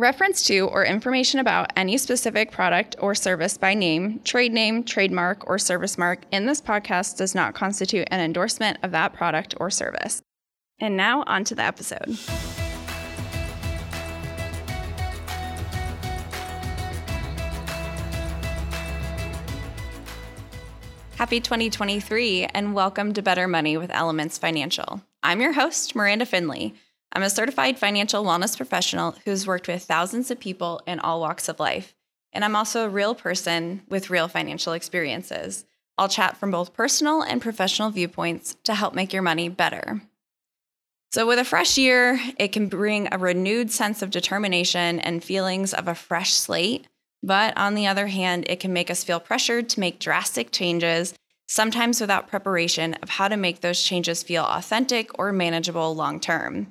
Reference to or information about any specific product or service by name, trade name, trademark, or service mark in this podcast does not constitute an endorsement of that product or service. And now, on to the episode. Happy 2023 and welcome to Better Money with Elements Financial. I'm your host, Miranda Finley. I'm a certified financial wellness professional who's worked with thousands of people in all walks of life. And I'm also a real person with real financial experiences. I'll chat from both personal and professional viewpoints to help make your money better. So, with a fresh year, it can bring a renewed sense of determination and feelings of a fresh slate but on the other hand, it can make us feel pressured to make drastic changes, sometimes without preparation of how to make those changes feel authentic or manageable long term.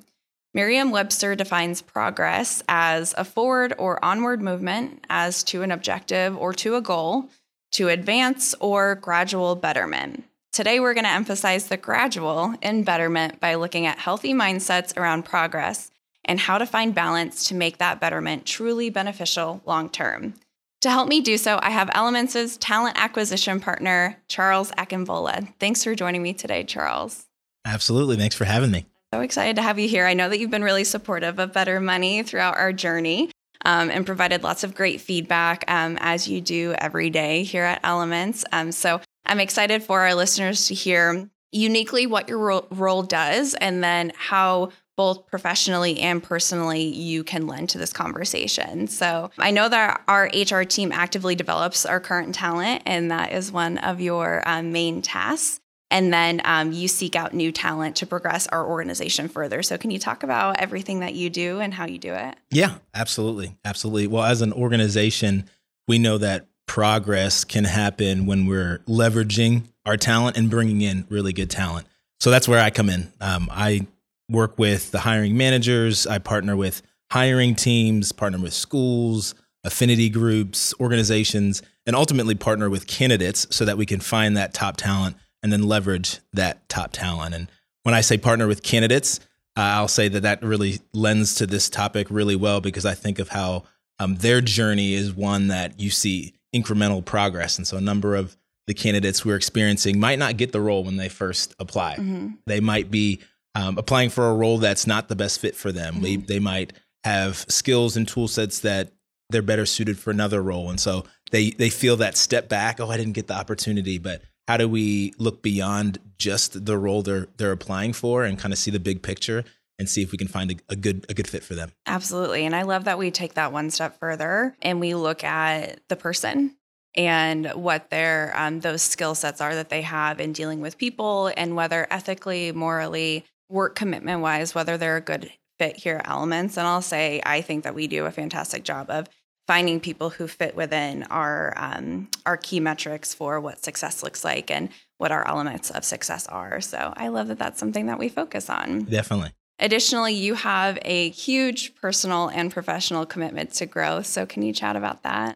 Merriam Webster defines progress as a forward or onward movement as to an objective or to a goal, to advance or gradual betterment. Today, we're going to emphasize the gradual in betterment by looking at healthy mindsets around progress and how to find balance to make that betterment truly beneficial long term. To help me do so, I have Elements' talent acquisition partner, Charles Akinbola. Thanks for joining me today, Charles. Absolutely. Thanks for having me. So excited to have you here. I know that you've been really supportive of Better Money throughout our journey um, and provided lots of great feedback um, as you do every day here at Elements. Um, so I'm excited for our listeners to hear uniquely what your ro- role does and then how both professionally and personally you can lend to this conversation. So I know that our HR team actively develops our current talent, and that is one of your um, main tasks. And then um, you seek out new talent to progress our organization further. So, can you talk about everything that you do and how you do it? Yeah, absolutely. Absolutely. Well, as an organization, we know that progress can happen when we're leveraging our talent and bringing in really good talent. So that's where I come in. Um, I work with the hiring managers. I partner with hiring teams, partner with schools, affinity groups, organizations, and ultimately partner with candidates so that we can find that top talent and then leverage that top talent. And when I say partner with candidates, uh, I'll say that that really lends to this topic really well because I think of how um, their journey is one that you see incremental progress. And so a number of the candidates we're experiencing might not get the role when they first apply. Mm-hmm. They might be um, applying for a role that's not the best fit for them. Mm-hmm. They, they might have skills and tool sets that they're better suited for another role. And so they, they feel that step back. Oh, I didn't get the opportunity. But how do we look beyond just the role they're, they're applying for and kind of see the big picture and see if we can find a, a, good a good fit for them. Absolutely. And I love that we take that one step further and we look at the person and what their um, those skill sets are that they have in dealing with people and whether ethically, morally, work commitment wise, whether they're a good fit here Elements. And I'll say, I think that we do a fantastic job of finding people who fit within our um, our key metrics for what success looks like and what our elements of success are. So I love that that's something that we focus on. Definitely. Additionally, you have a huge personal and professional commitment to growth. So can you chat about that?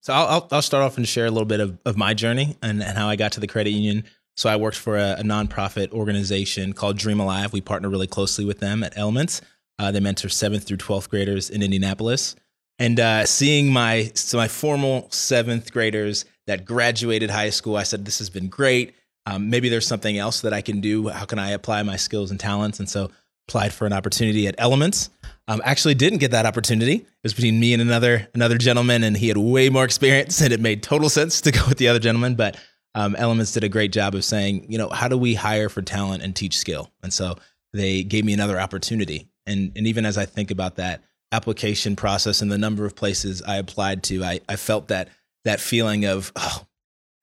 So I'll, I'll start off and share a little bit of, of my journey and, and how I got to the credit union. So I worked for a, a nonprofit organization called Dream Alive. We partner really closely with them at Elements. Uh, they mentor seventh through 12th graders in Indianapolis. And uh, seeing my so my formal seventh graders that graduated high school, I said, "This has been great. Um, maybe there's something else that I can do. How can I apply my skills and talents?" And so applied for an opportunity at Elements. Um, actually, didn't get that opportunity. It was between me and another another gentleman, and he had way more experience, and it made total sense to go with the other gentleman. But um, Elements did a great job of saying, you know, how do we hire for talent and teach skill? And so they gave me another opportunity. And and even as I think about that application process and the number of places I applied to, I, I felt that that feeling of, oh,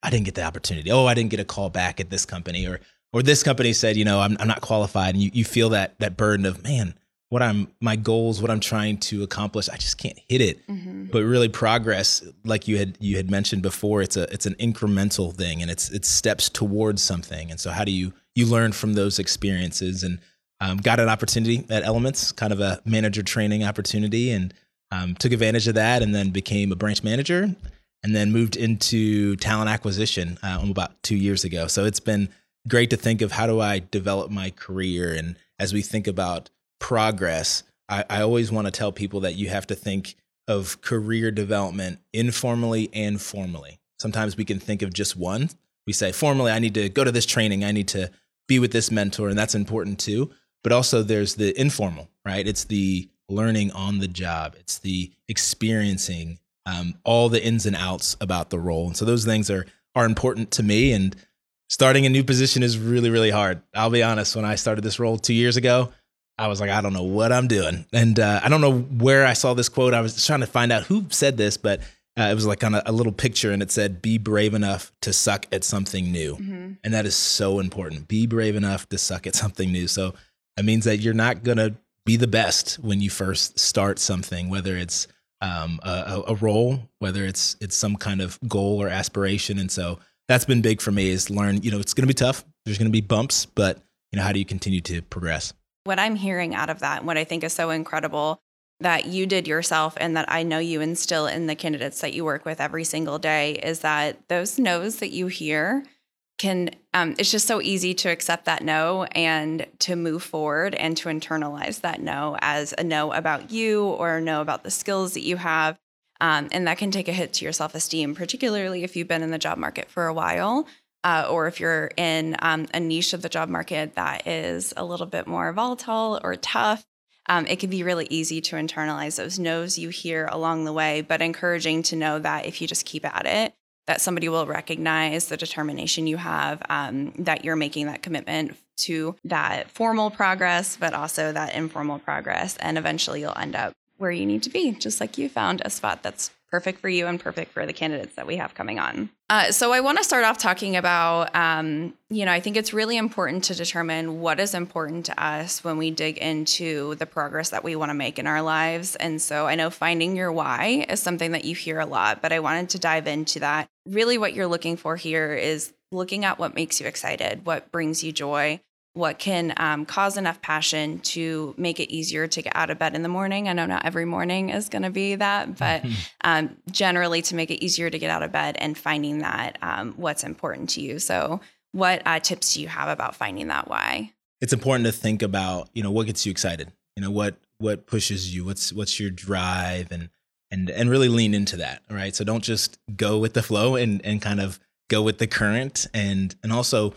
I didn't get the opportunity. Oh, I didn't get a call back at this company, or or this company said, you know, I'm I'm not qualified. And you, you feel that that burden of, man, what I'm my goals, what I'm trying to accomplish, I just can't hit it. Mm-hmm. But really progress, like you had you had mentioned before, it's a it's an incremental thing and it's it's steps towards something. And so how do you you learn from those experiences and um, got an opportunity at Elements, kind of a manager training opportunity, and um, took advantage of that, and then became a branch manager, and then moved into talent acquisition uh, about two years ago. So it's been great to think of how do I develop my career, and as we think about progress, I, I always want to tell people that you have to think of career development informally and formally. Sometimes we can think of just one. We say, formally, I need to go to this training, I need to be with this mentor, and that's important too. But also, there's the informal, right? It's the learning on the job, it's the experiencing um, all the ins and outs about the role. And so, those things are, are important to me. And starting a new position is really, really hard. I'll be honest, when I started this role two years ago, I was like, I don't know what I'm doing. And uh, I don't know where I saw this quote. I was trying to find out who said this, but uh, it was like on a, a, little picture and it said, Be brave enough to suck at something new. Mm-hmm. And that is so important. Be brave enough to suck at something new. So it means that you're not going to be the best when you first start something, whether it's um, a, a role, whether it's it's some kind of goal or aspiration. And so that's been big for me is learn, you know, it's going to be tough. There's going to be bumps, but, you know, how do you continue to progress? What I'm hearing out of that, and what I think is so incredible that you did yourself and that I know you instill in the candidates that you work with every single day is that those no's that you hear can um, it's just so easy to accept that no and to move forward and to internalize that no as a no about you or a no about the skills that you have. Um, and that can take a hit to your self-esteem particularly if you've been in the job market for a while uh, or if you're in um, a niche of the job market that is a little bit more volatile or tough, um, it can be really easy to internalize those no's you hear along the way, but encouraging to know that if you just keep at it, that somebody will recognize the determination you have, um, that you're making that commitment to that formal progress, but also that informal progress. And eventually you'll end up where you need to be, just like you found a spot that's perfect for you and perfect for the candidates that we have coming on. Uh, so I want to start off talking about, um, you know, I think it's really important to determine what is important to us when we dig into the progress that we want to make in our lives. And so I know finding your why is something that you hear a lot, but I wanted to dive into that. Really, what you're looking for here is looking at what makes you excited, what brings you joy, what can um, cause enough passion to make it easier to get out of bed in the morning. I know not every morning is going to be that, but um, generally to make it easier to get out of bed and finding that um, what's important to you. So, what uh, tips do you have about finding that why? It's important to think about, you know, what gets you excited. You know, what what pushes you. What's what's your drive, and and and really lean into that. Right. So don't just go with the flow and and kind of go with the current, and and also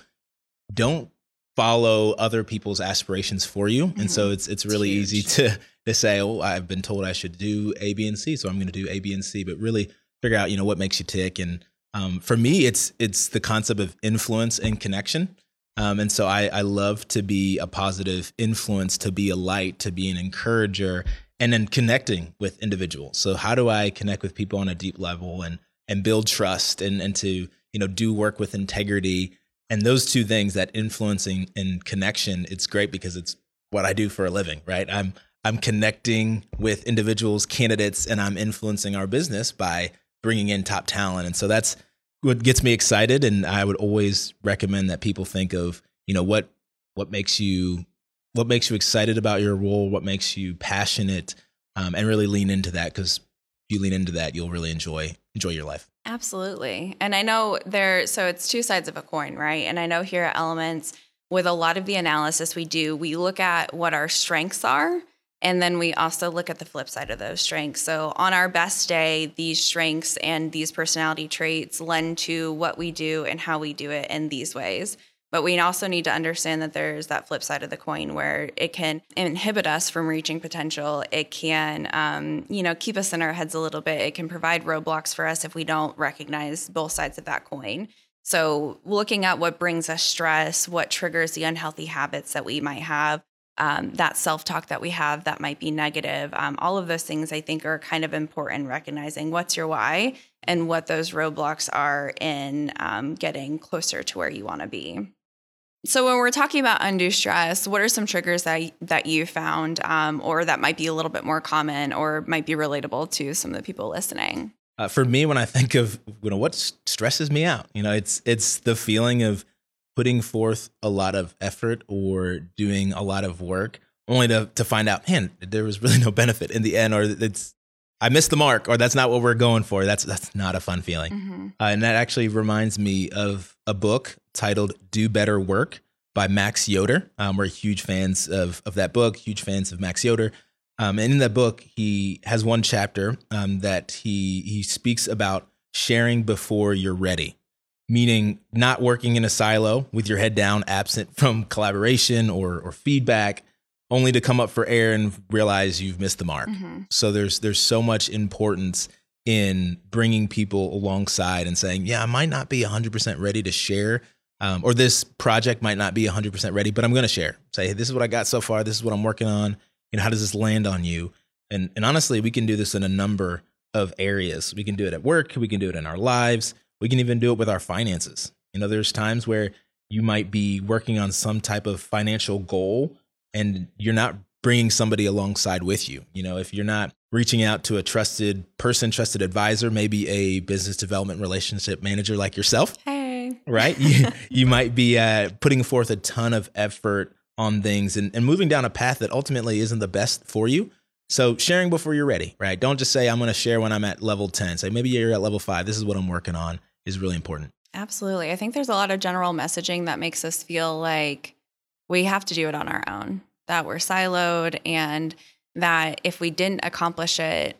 don't follow other people's aspirations for you. Mm-hmm. And so mm-hmm. it's it's really it's easy to to say, "Oh, I've been told I should do A, B, and C, so I'm going to do A, B, and C." But really figure out, you know, what makes you tick. And um, for me, it's it's the concept of influence and connection. Um, and so I, I love to be a positive influence, to be a light, to be an encourager, and then connecting with individuals. So how do I connect with people on a deep level and and build trust and and to you know do work with integrity and those two things that influencing and connection it's great because it's what i do for a living right? I'm i'm connecting with individuals candidates and i'm influencing our business by bringing in top talent. And so that's what gets me excited. And i would always recommend that people think of you know what what makes you what makes you excited about your role? What makes you passionate? Um, and really lean into that because you lean into that you'll really enjoy enjoy your life Absolutely. And I know there, so it's two sides of a coin, right? And I know here at Elements, with a lot of the analysis we do, we look at what our strengths are. And then we also look at the flip side of those strengths. So, on our best day, these strengths and these personality traits lend to what we do and how we do it in these ways. But we also need to understand that there's that flip side of the coin where it can inhibit us from reaching potential. It can, um, you know, keep us in our heads a little bit. It can provide roadblocks for us if we don't recognize both sides of that coin. So, looking at what brings us stress, what triggers the unhealthy habits that we might have, um, that self talk that we have that might be negative, um, all of those things I think are kind of important. Recognizing what's your why and what those roadblocks are in um, getting closer to where you want to be. So when we're talking about undue stress, what are some triggers that that you found, um, or that might be a little bit more common, or might be relatable to some of the people listening? Uh, for me, when I think of you know what stresses me out, you know, it's it's the feeling of putting forth a lot of effort or doing a lot of work, only to to find out, man, there was really no benefit in the end, or it's I missed the mark, or that's not what we're going for. That's that's not a fun feeling. Mm-hmm. Uh, and that actually reminds me of a book titled Do Better Work by Max Yoder. Um, we're huge fans of, of that book, huge fans of Max Yoder. Um, and in that book, he has one chapter um, that he he speaks about sharing before you're ready, meaning not working in a silo with your head down, absent from collaboration or or feedback, only to come up for air and realize you've missed the mark. Mm-hmm. So there's there's so much importance in bringing people alongside and saying, yeah, I might not be 100% ready to share, um, or this project might not be 100% ready, but I'm going to share. Say, hey, this is what I got so far. This is what I'm working on. You know, how does this land on you? And and honestly, we can do this in a number of areas. We can do it at work. We can do it in our lives. We can even do it with our finances. You know, there's times where you might be working on some type of financial goal and you're not bringing somebody alongside with you. You know, if you're not reaching out to a trusted person, trusted advisor, maybe a business development relationship manager like yourself. Hey. Right? you, you might be uh, putting forth a ton of effort on things and, and moving down a path that ultimately isn't the best for you. So sharing before you're ready, right? Don't just say I'm going to share when I'm at level 10. Say maybe you're at level 5. This is what I'm working on is really important. Absolutely. I think there's a lot of general messaging that makes us feel like we have to do it on our own, that we're siloed and that if we didn't accomplish it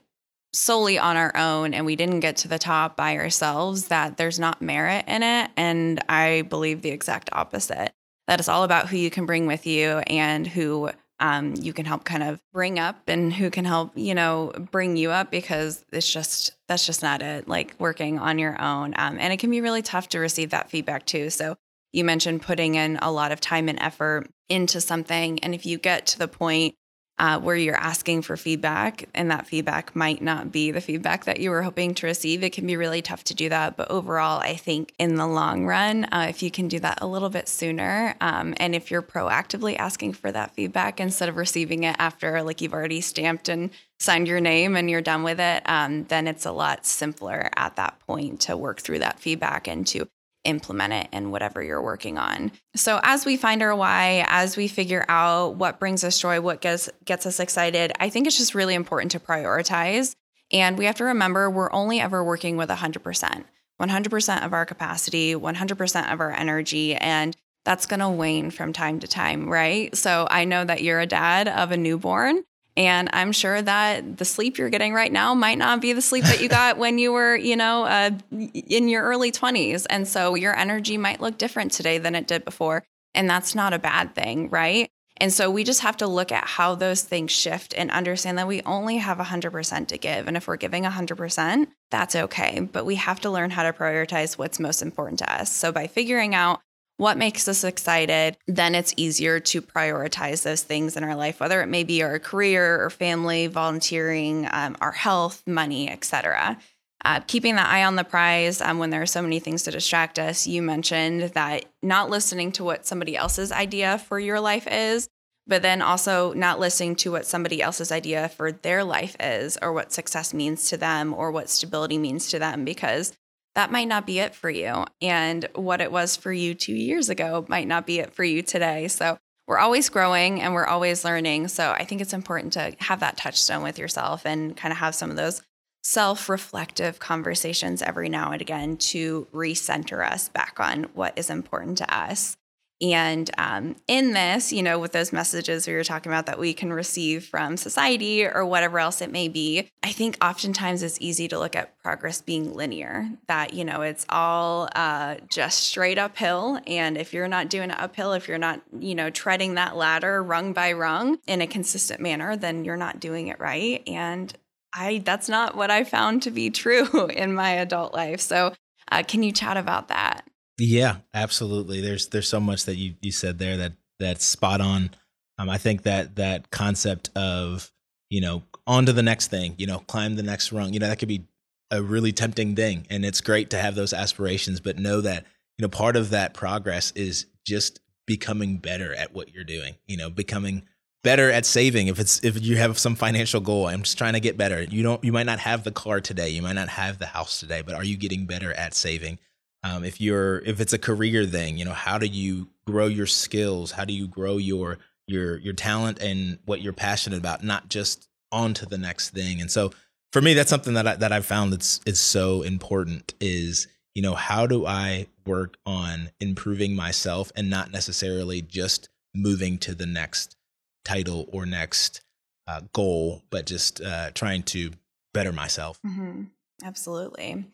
solely on our own and we didn't get to the top by ourselves that there's not merit in it. And I believe the exact opposite. That it's all about who you can bring with you and who um, you can help kind of bring up and who can help you know bring you up because it's just that's just not it like working on your own. Um, and it can be really tough to receive that feedback too. So you mentioned putting in a lot of time and effort into something and if you get to the point uh, where you're asking for feedback and that feedback might not be the feedback that you were hoping to receive. It can be really tough to do that. But overall, I think in the long run, uh, if you can do that a little bit sooner, um, and if you're proactively asking for that feedback instead of receiving it after like you've already stamped and signed your name and you're done with it, um, then it's a lot simpler at that point to work through that feedback and to implement it in whatever you're working on. So as we find our why, as we figure out what brings us joy, what gets gets us excited, I think it's just really important to prioritize. And we have to remember we're only ever working with 100%. 100% of our capacity, 100% of our energy and that's going to wane from time to time, right? So I know that you're a dad of a newborn and I'm sure that the sleep you're getting right now might not be the sleep that you got when you were, you know, uh, in your early 20s. And so your energy might look different today than it did before. And that's not a bad thing, right? And so we just have to look at how those things shift and understand that we only have 100% to give. And if we're giving 100%, that's okay. But we have to learn how to prioritize what's most important to us. So by figuring out what makes us excited, then it's easier to prioritize those things in our life, whether it may be our career or family, volunteering, um, our health, money, etc. Uh, keeping the eye on the prize um, when there are so many things to distract us. You mentioned that not listening to what somebody else's idea for your life is, but then also not listening to what somebody else's idea for their life is, or what success means to them, or what stability means to them, because that might not be it for you. And what it was for you two years ago might not be it for you today. So we're always growing and we're always learning. So I think it's important to have that touchstone with yourself and kind of have some of those self reflective conversations every now and again to recenter us back on what is important to us. And um, in this, you know, with those messages we were talking about that we can receive from society or whatever else it may be, I think oftentimes it's easy to look at progress being linear, that, you know, it's all uh, just straight uphill. And if you're not doing it uphill, if you're not, you know, treading that ladder rung by rung in a consistent manner, then you're not doing it right. And I, that's not what I found to be true in my adult life. So, uh, can you chat about that? Yeah, absolutely. There's there's so much that you you said there that that's spot on. Um, I think that that concept of you know on to the next thing, you know, climb the next rung, you know, that could be a really tempting thing, and it's great to have those aspirations, but know that you know part of that progress is just becoming better at what you're doing. You know, becoming better at saving if it's if you have some financial goal i'm just trying to get better you don't you might not have the car today you might not have the house today but are you getting better at saving um, if you're if it's a career thing you know how do you grow your skills how do you grow your your your talent and what you're passionate about not just on to the next thing and so for me that's something that I, that I've found that's is so important is you know how do I work on improving myself and not necessarily just moving to the next title or next uh, goal, but just uh, trying to better myself. Mm-hmm. Absolutely.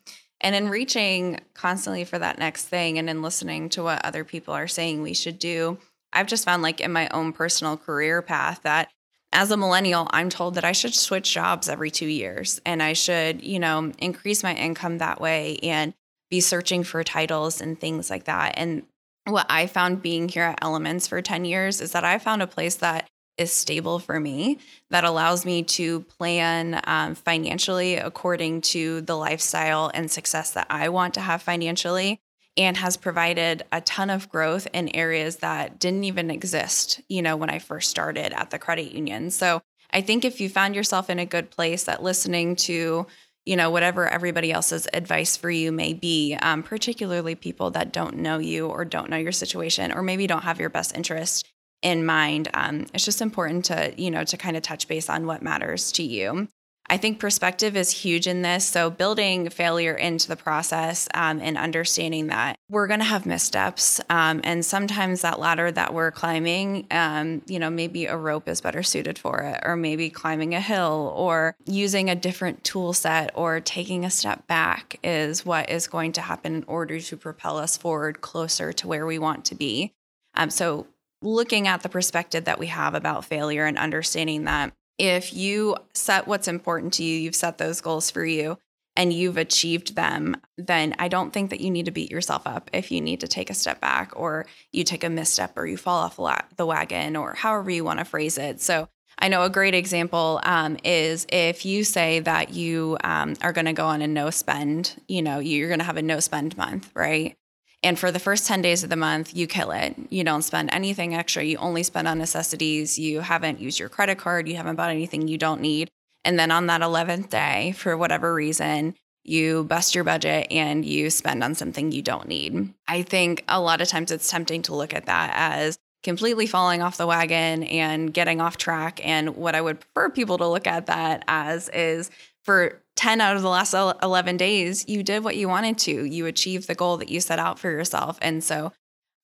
And in reaching constantly for that next thing and in listening to what other people are saying we should do, I've just found like in my own personal career path that as a millennial, I'm told that I should switch jobs every two years and I should, you know, increase my income that way and be searching for titles and things like that. And what I found being here at Elements for 10 years is that I found a place that is stable for me that allows me to plan um, financially according to the lifestyle and success that I want to have financially and has provided a ton of growth in areas that didn't even exist, you know, when I first started at the credit union. So I think if you found yourself in a good place that listening to, you know, whatever everybody else's advice for you may be, um, particularly people that don't know you or don't know your situation or maybe don't have your best interest in mind, um, it's just important to, you know, to kind of touch base on what matters to you. I think perspective is huge in this. So, building failure into the process um, and understanding that we're going to have missteps. Um, and sometimes that ladder that we're climbing, um, you know, maybe a rope is better suited for it, or maybe climbing a hill, or using a different tool set, or taking a step back is what is going to happen in order to propel us forward closer to where we want to be. Um, so, looking at the perspective that we have about failure and understanding that if you set what's important to you, you've set those goals for you and you've achieved them, then I don't think that you need to beat yourself up if you need to take a step back or you take a misstep or you fall off the wagon or however you want to phrase it. So I know a great example um, is if you say that you um, are going to go on a no spend, you know, you're going to have a no spend month, right? And for the first 10 days of the month, you kill it. You don't spend anything extra. You only spend on necessities. You haven't used your credit card. You haven't bought anything you don't need. And then on that 11th day, for whatever reason, you bust your budget and you spend on something you don't need. I think a lot of times it's tempting to look at that as completely falling off the wagon and getting off track. And what I would prefer people to look at that as is for 10 out of the last 11 days, you did what you wanted to. You achieved the goal that you set out for yourself. And so,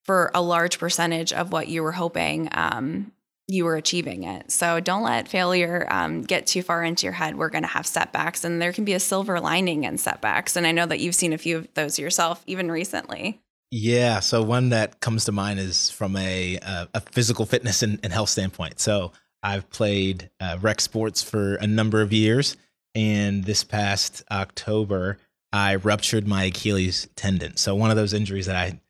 for a large percentage of what you were hoping, um, you were achieving it. So, don't let failure um, get too far into your head. We're going to have setbacks, and there can be a silver lining in setbacks. And I know that you've seen a few of those yourself, even recently. Yeah. So, one that comes to mind is from a, a, a physical fitness and, and, health standpoint. So, I've played uh, rec sports for a number of years and this past October, I ruptured my Achilles tendon. So one of those injuries that I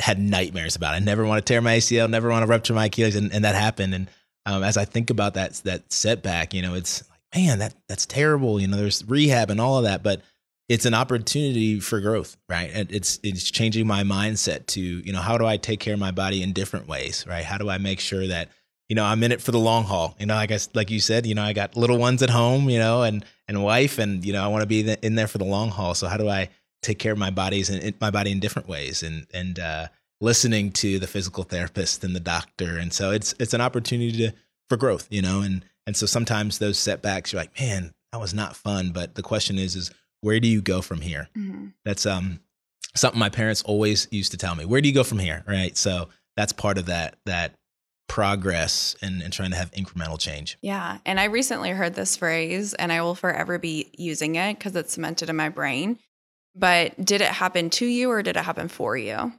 had nightmares about. I never want to tear my ACL, never want to rupture my Achilles, and, and that happened. And um, as I think about that that setback, you know, it's like, man, that that's terrible. You know, there's rehab and all of that, but it's an opportunity for growth, right? And it's it's changing my mindset to, you know, how do I take care of my body in different ways, right? How do I make sure that you know, I'm in it for the long haul. You know, like I like you said, you know, I got little ones at home, you know, and and wife, and you know, I want to be in there for the long haul. So how do I take care of my bodies and my body in different ways, and and uh, listening to the physical therapist and the doctor, and so it's it's an opportunity to for growth, you know, and and so sometimes those setbacks, you're like, man, that was not fun. But the question is, is where do you go from here? Mm-hmm. That's um something my parents always used to tell me. Where do you go from here? Right. So that's part of that that progress and, and trying to have incremental change. Yeah. And I recently heard this phrase and I will forever be using it because it's cemented in my brain. But did it happen to you or did it happen for you?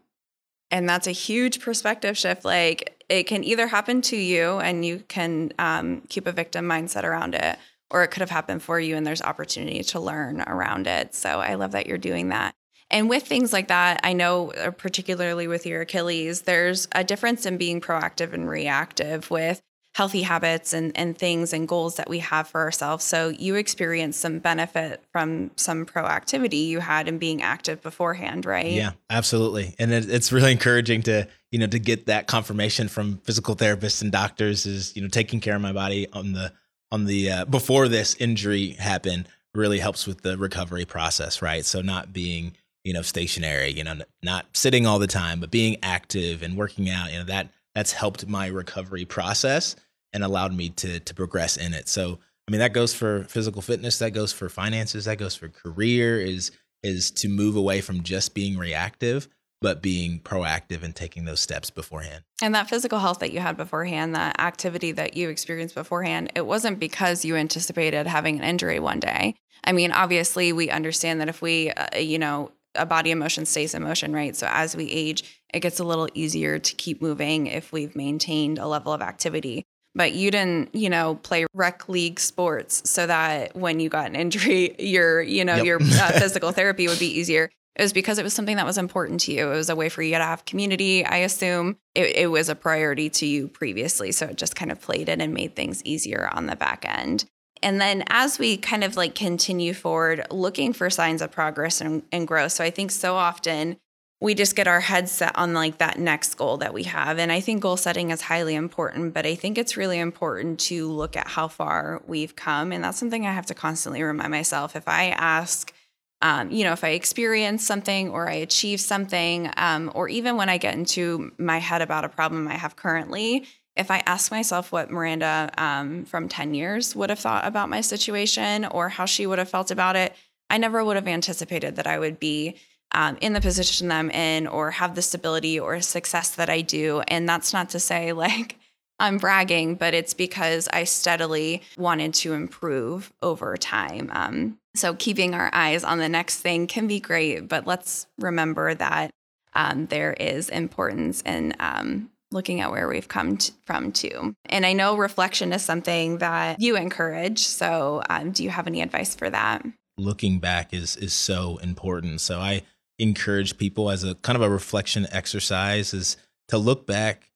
And that's a huge perspective shift. Like it can either happen to you and you can um, keep a victim mindset around it, or it could have happened for you and there's opportunity to learn around it. So I love that you're doing that. And with things like that, I know, uh, particularly with your Achilles, there's a difference in being proactive and reactive with healthy habits and, and things and goals that we have for ourselves. So you experienced some benefit from some proactivity you had in being active beforehand, right? Yeah, absolutely. And it, it's really encouraging to, you know, to get that confirmation from physical therapists and doctors is, you know, taking care of my body on the, on the, uh, before this injury happened really helps with the recovery process, right? So not being, you know, stationary, you know, not sitting all the time, but being active and working out, you know, that that's helped my recovery process and allowed me to to progress in it. So, I mean, that goes for physical fitness, that goes for finances, that goes for career is is to move away from just being reactive, but being proactive and taking those steps beforehand. And that physical health that you had beforehand, that activity that you experienced beforehand, it wasn't because you anticipated having an injury one day. I mean, obviously, we understand that if we, uh, you know, a body emotion stays in motion, right? So as we age, it gets a little easier to keep moving if we've maintained a level of activity. But you didn't, you know, play rec league sports so that when you got an injury, your, you know, yep. your uh, physical therapy would be easier. It was because it was something that was important to you. It was a way for you to have community. I assume it, it, was a priority to you previously. So it just kind of played in and made things easier on the back end. And then as we kind of like continue forward, looking for signs of progress and, and growth. So I think so often we just get our heads set on like that next goal that we have. And I think goal setting is highly important, but I think it's really important to look at how far we've come. And that's something I have to constantly remind myself. If I ask, um, you know, if I experience something or I achieve something, um, or even when I get into my head about a problem I have currently, if I ask myself what Miranda um, from 10 years would have thought about my situation or how she would have felt about it, I never would have anticipated that I would be um, in the position that I'm in or have the stability or success that I do. And that's not to say like I'm bragging, but it's because I steadily wanted to improve over time. Um, so keeping our eyes on the next thing can be great, but let's remember that um, there is importance in um, looking at where we've come t- from too. And I know reflection is something that you encourage. So um, do you have any advice for that? Looking back is is so important. So I encourage people as a kind of a reflection exercise is to look back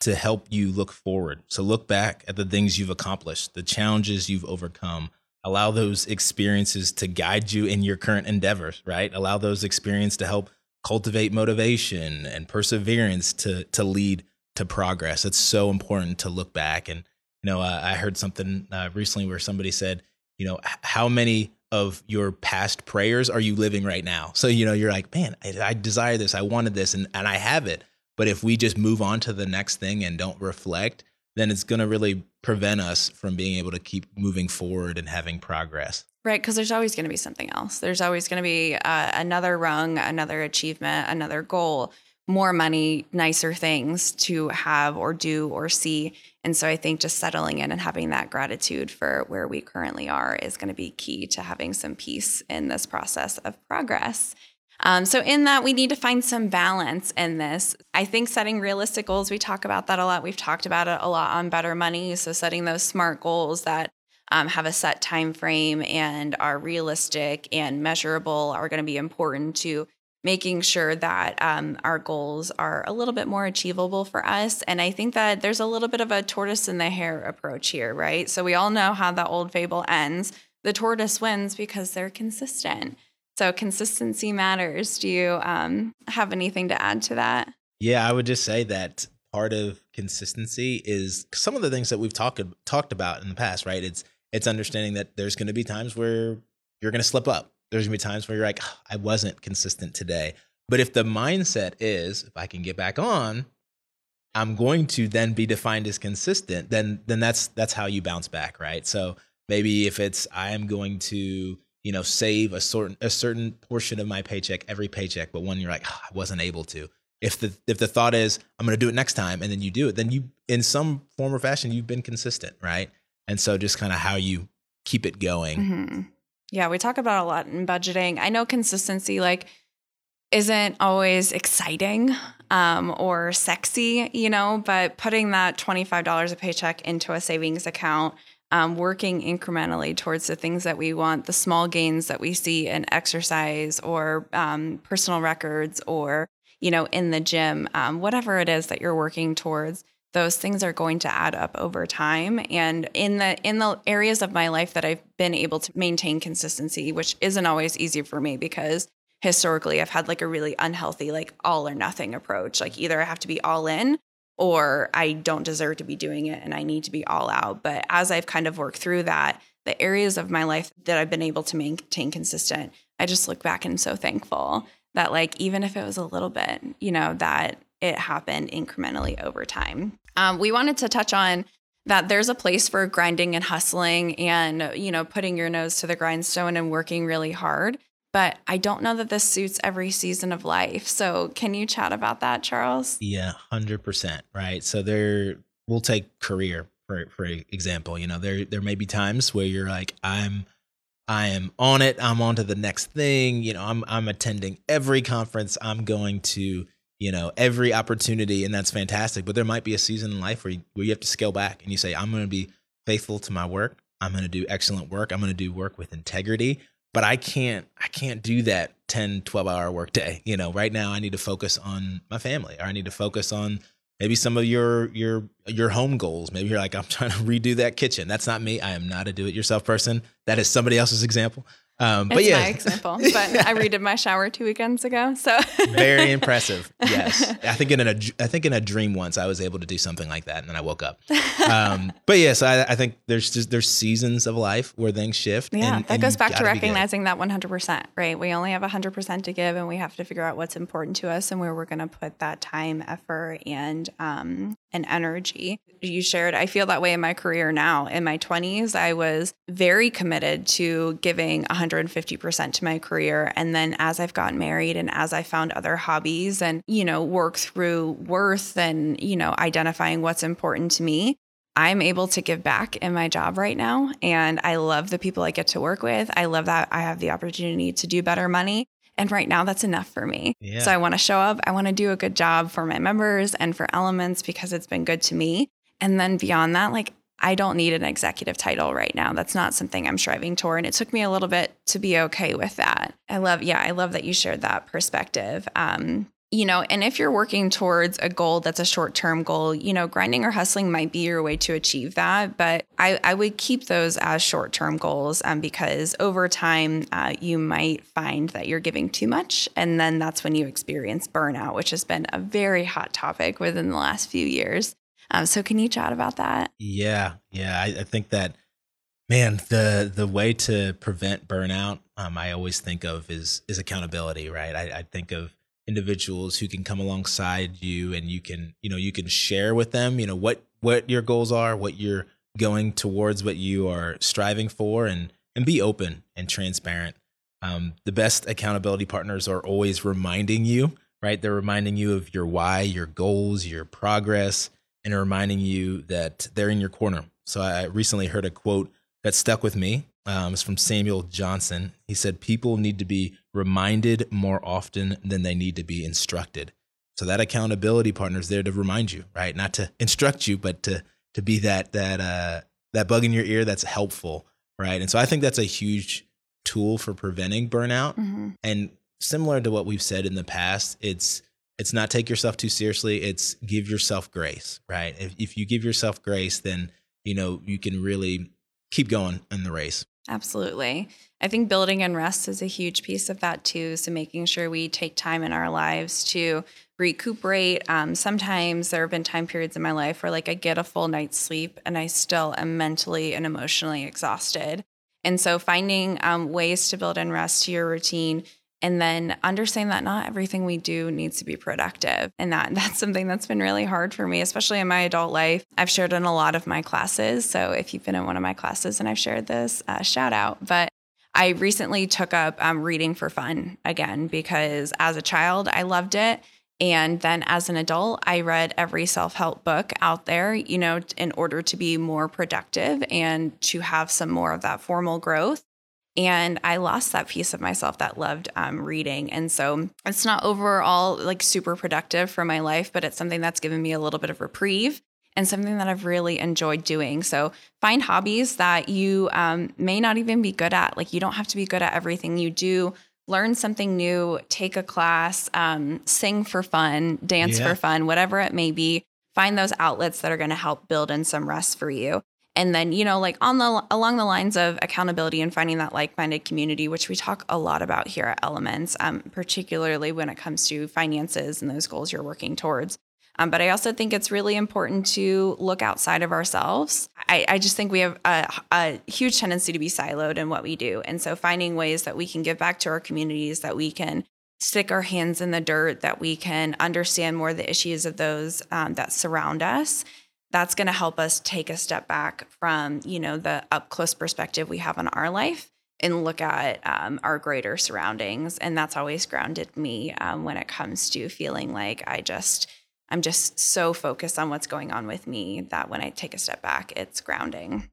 to help you look forward. So look back at the things you've accomplished, the challenges you've overcome, allow those experiences to guide you in your current endeavors, right? Allow those experiences to help cultivate motivation and perseverance to to lead to progress. It's so important to look back. And you know, I heard something uh, recently where somebody said, you know, how many of your past prayers are you living right now? So you know, you're like, man, I, I desire this, I wanted this, and and I have it. But if we just move on to the next thing and don't reflect, then it's going to really prevent us from being able to keep moving forward and having progress. Right, because there's always going to be something else. There's always going to be uh, another rung, another achievement, another goal, more money, nicer things to have or do or see. And so I think just settling in and having that gratitude for where we currently are is going to be key to having some peace in this process of progress. Um, so, in that, we need to find some balance in this. I think setting realistic goals, we talk about that a lot. We've talked about it a lot on Better Money. So, setting those smart goals that um, have a set time frame and are realistic and measurable are going to be important to making sure that um, our goals are a little bit more achievable for us. And I think that there's a little bit of a tortoise in the hare approach here, right? So we all know how the old fable ends. The tortoise wins because they're consistent. So consistency matters. Do you um, have anything to add to that? Yeah, I would just say that part of consistency is some of the things that we've talked talked about in the past, right? It's it's understanding that there's going to be times where you're going to slip up. There's to be times where you're like, I wasn't consistent today. But if the mindset is, if I can get back on, I'm going to then be defined as consistent, then then that's that's how you bounce back, right? So maybe if it's I am going to you know, save a certain a certain portion of my paycheck every paycheck, but when you're like, oh, I wasn't able to. If the if the thought is I'm going to do it next time, and then you do it, then you in some form or fashion you've been consistent, right? And so just kind of how you keep it going. Mm-hmm. Yeah, we talk about a lot in budgeting. I know consistency like isn't always exciting um, or sexy, you know, but putting that $25 a paycheck into a savings account um, working incrementally towards the things that we want, the small gains that we see in exercise or um, personal records or, you know, in the gym, um, whatever it is that you're working towards, those things are going to add up over time. And in the in the areas of my life that I've been able to maintain consistency, which isn't always easy for me because historically I've had like a really unhealthy, like all or nothing approach. Like either I have to be all in or I don't deserve to be doing it and I need to be all out. But as I've kind of worked through that, the areas of my life that I've been able to maintain consistent, I just look back and so thankful that, like, even if it was a little bit, you know, that it happened incrementally over time. Um, we wanted to touch on that there's a place for grinding and hustling and, you know, putting your nose to the grindstone and working really hard. but I don't know that this suits every season of life. So, can you chat about that, Charles? Yeah, 100%. Right. So, there, we'll take career for, for example. You know, there, there may be times where you're like, I'm, I am on it. I'm on to the next thing. You know, I'm I'm attending every conference. I'm going to, you know, every opportunity, and that's fantastic. But there might be a season in life where you, where you have to scale back and you say, I'm going to be faithful to my work. I'm going to do excellent work. I'm going to do work with integrity. But I can't I can't do that 10, 12 hour workday. You know, right now I need to focus on my family or I need to focus on maybe some of your your your home goals maybe you're like i'm trying to redo that kitchen that's not me i am not a do-it-yourself person that is somebody else's example um, but it's yeah, my example. But I redid my shower two weekends ago, so very impressive. Yes, I think in a I think in a dream once I was able to do something like that, and then I woke up. Um, but yes, I, I, think there's just there's seasons of life where things shift. Yeah, and, that and goes back to recognizing that 100. percent Right, we only have 100 percent to give, and we have to figure out what's important to us and where we're going to put that time, effort, and um, and energy. You shared, I feel that way in my career now. In my 20s, I was very committed to giving 150% to my career. And then as I've gotten married and as I found other hobbies and, you know, work through worth and, you know, identifying what's important to me, I'm able to give back in my job right now. And I love the people I get to work with. I love that I have the opportunity to do better money. And right now, that's enough for me. Yeah. So I want to show up. I want to do a good job for my members and for Elements because it's been good to me. And then beyond that, like, I don't need an executive title right now. That's not something I'm striving toward. And it took me a little bit to be okay with that. I love, yeah, I love that you shared that perspective. Um, you know, and if you're working towards a goal that's a short term goal, you know, grinding or hustling might be your way to achieve that. But I, I would keep those as short term goals um, because over time, uh, you might find that you're giving too much. And then that's when you experience burnout, which has been a very hot topic within the last few years. Um, so, can you chat about that? Yeah. Yeah. I, I think that man the the way to prevent burnout um, i always think of is is accountability right I, I, think of individuals who can come alongside you and you can you know you can share with them you know what what your goals are what you're going towards what you are striving for and and be open and transparent. Um, the best accountability partners are always reminding you right? They're reminding you of your why your goals your progress and reminding you that they're in your corner. So i recently heard a quote that stuck with me um, it's from Samuel Johnson. He said, People need to be reminded more often than they need to be instructed. So that accountability partner is there to remind you, right? Not to instruct you, but to to be that that uh, that bug in your ear that's helpful, right? And so I think that's a huge tool for preventing burnout. Mm-hmm. And similar to what we've said in the past, it's it's not take yourself too seriously. It's give yourself grace, right? If if you give yourself grace, then you know you can really keep going in the race. Absolutely. I think building and rest is a huge piece of that too. So making sure we take time in our lives to recuperate. Um, sometimes there have been time periods in my life where like I get a full night's sleep and I still am mentally and emotionally exhausted. And so finding um, ways to build and rest to your routine and then understanding that not everything we do needs to be productive. And that that's something that's been really hard for me especially in my adult life. I've shared in a lot of my classes. So if you've been in one of my classes and i've shared this uh, shout out. But i recently took up um, reading for fun again because as a child i loved it. And then as an adult, I read every self help book out there, you know, in order to be more productive and to have some more of that formal growth. And I lost that piece of myself that loved um, reading. And so it's not overall like super productive for my life, but it's something that's given me a little bit of reprieve and something that I've really enjoyed doing. So find hobbies that you um, may not even be good at. Like you don't have to be good at everything you do. Learn something new, take a class, um, sing for fun, dance yeah. for fun, whatever it may be. Find those outlets that are going to help build in some rest for you and then you know like on the along the lines of accountability and finding that like-minded community which we talk a lot about here at elements um, particularly when it comes to finances and those goals you're working towards. Um, but i also think it's really important to look outside of ourselves. I, I just think we have a, a huge tendency to be siloed in what we do. And so finding ways that we can give back to our communities that we can stick our hands in the dirt that we can understand more the issues of those um, that surround us that's going to help us take a step back from you know the up close perspective we have on our life and look at um, our greater surroundings. And that's always grounded me um, when it comes to feeling like I just, I'm just so focused on what's going on with me that when I take a step back, it's grounding.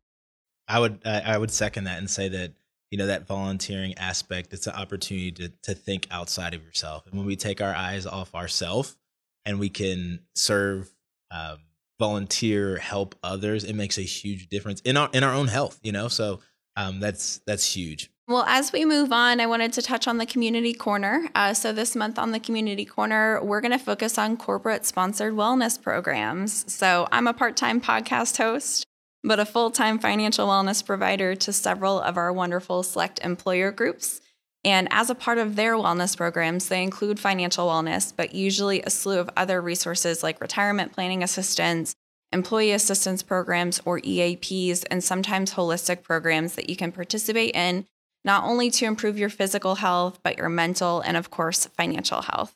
I would, I would second that and say that, you know, that volunteering aspect, it's an opportunity to, to think outside of yourself. And when we take our eyes off ourselves and we can serve, um, volunteer, help others, it makes a huge difference in our, in our own health, you know? So, um, that's that's huge. Well, as we move on, I wanted to touch on the community corner. Uh, so, this month on the community corner, we're going to focus on corporate sponsored wellness programs. So, I'm a part time podcast host, but a full time financial wellness provider to several of our wonderful select employer groups. And as a part of their wellness programs, they include financial wellness, but usually a slew of other resources like retirement planning assistance, employee assistance programs or EAPs, and sometimes holistic programs that you can participate in, not only to improve your physical health, but your mental and, of course, financial health.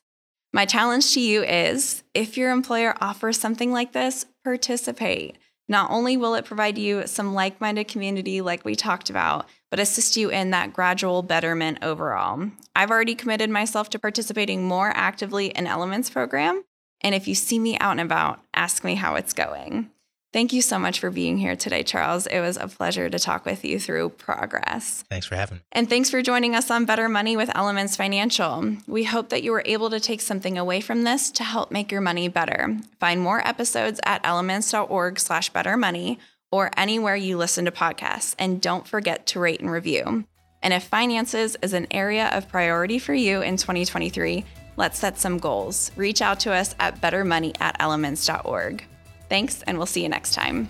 My challenge to you is if your employer offers something like this, participate. Not only will it provide you some like minded community, like we talked about, but assist you in that gradual betterment overall. I've already committed myself to participating more actively in Elements program, and if you see me out and about, ask me how it's going. Thank you so much for being here today, Charles. It was a pleasure to talk with you through progress. Thanks for having me. And thanks for joining us on Better Money with Elements Financial. We hope that you were able to take something away from this to help make your money better. Find more episodes at elements.org slash better money or anywhere you listen to podcasts. And don't forget to rate and review. And if finances is an area of priority for you in 2023, Let's set some goals. Reach out to us at bettermoney at elements.org. Thanks, and we'll see you next time.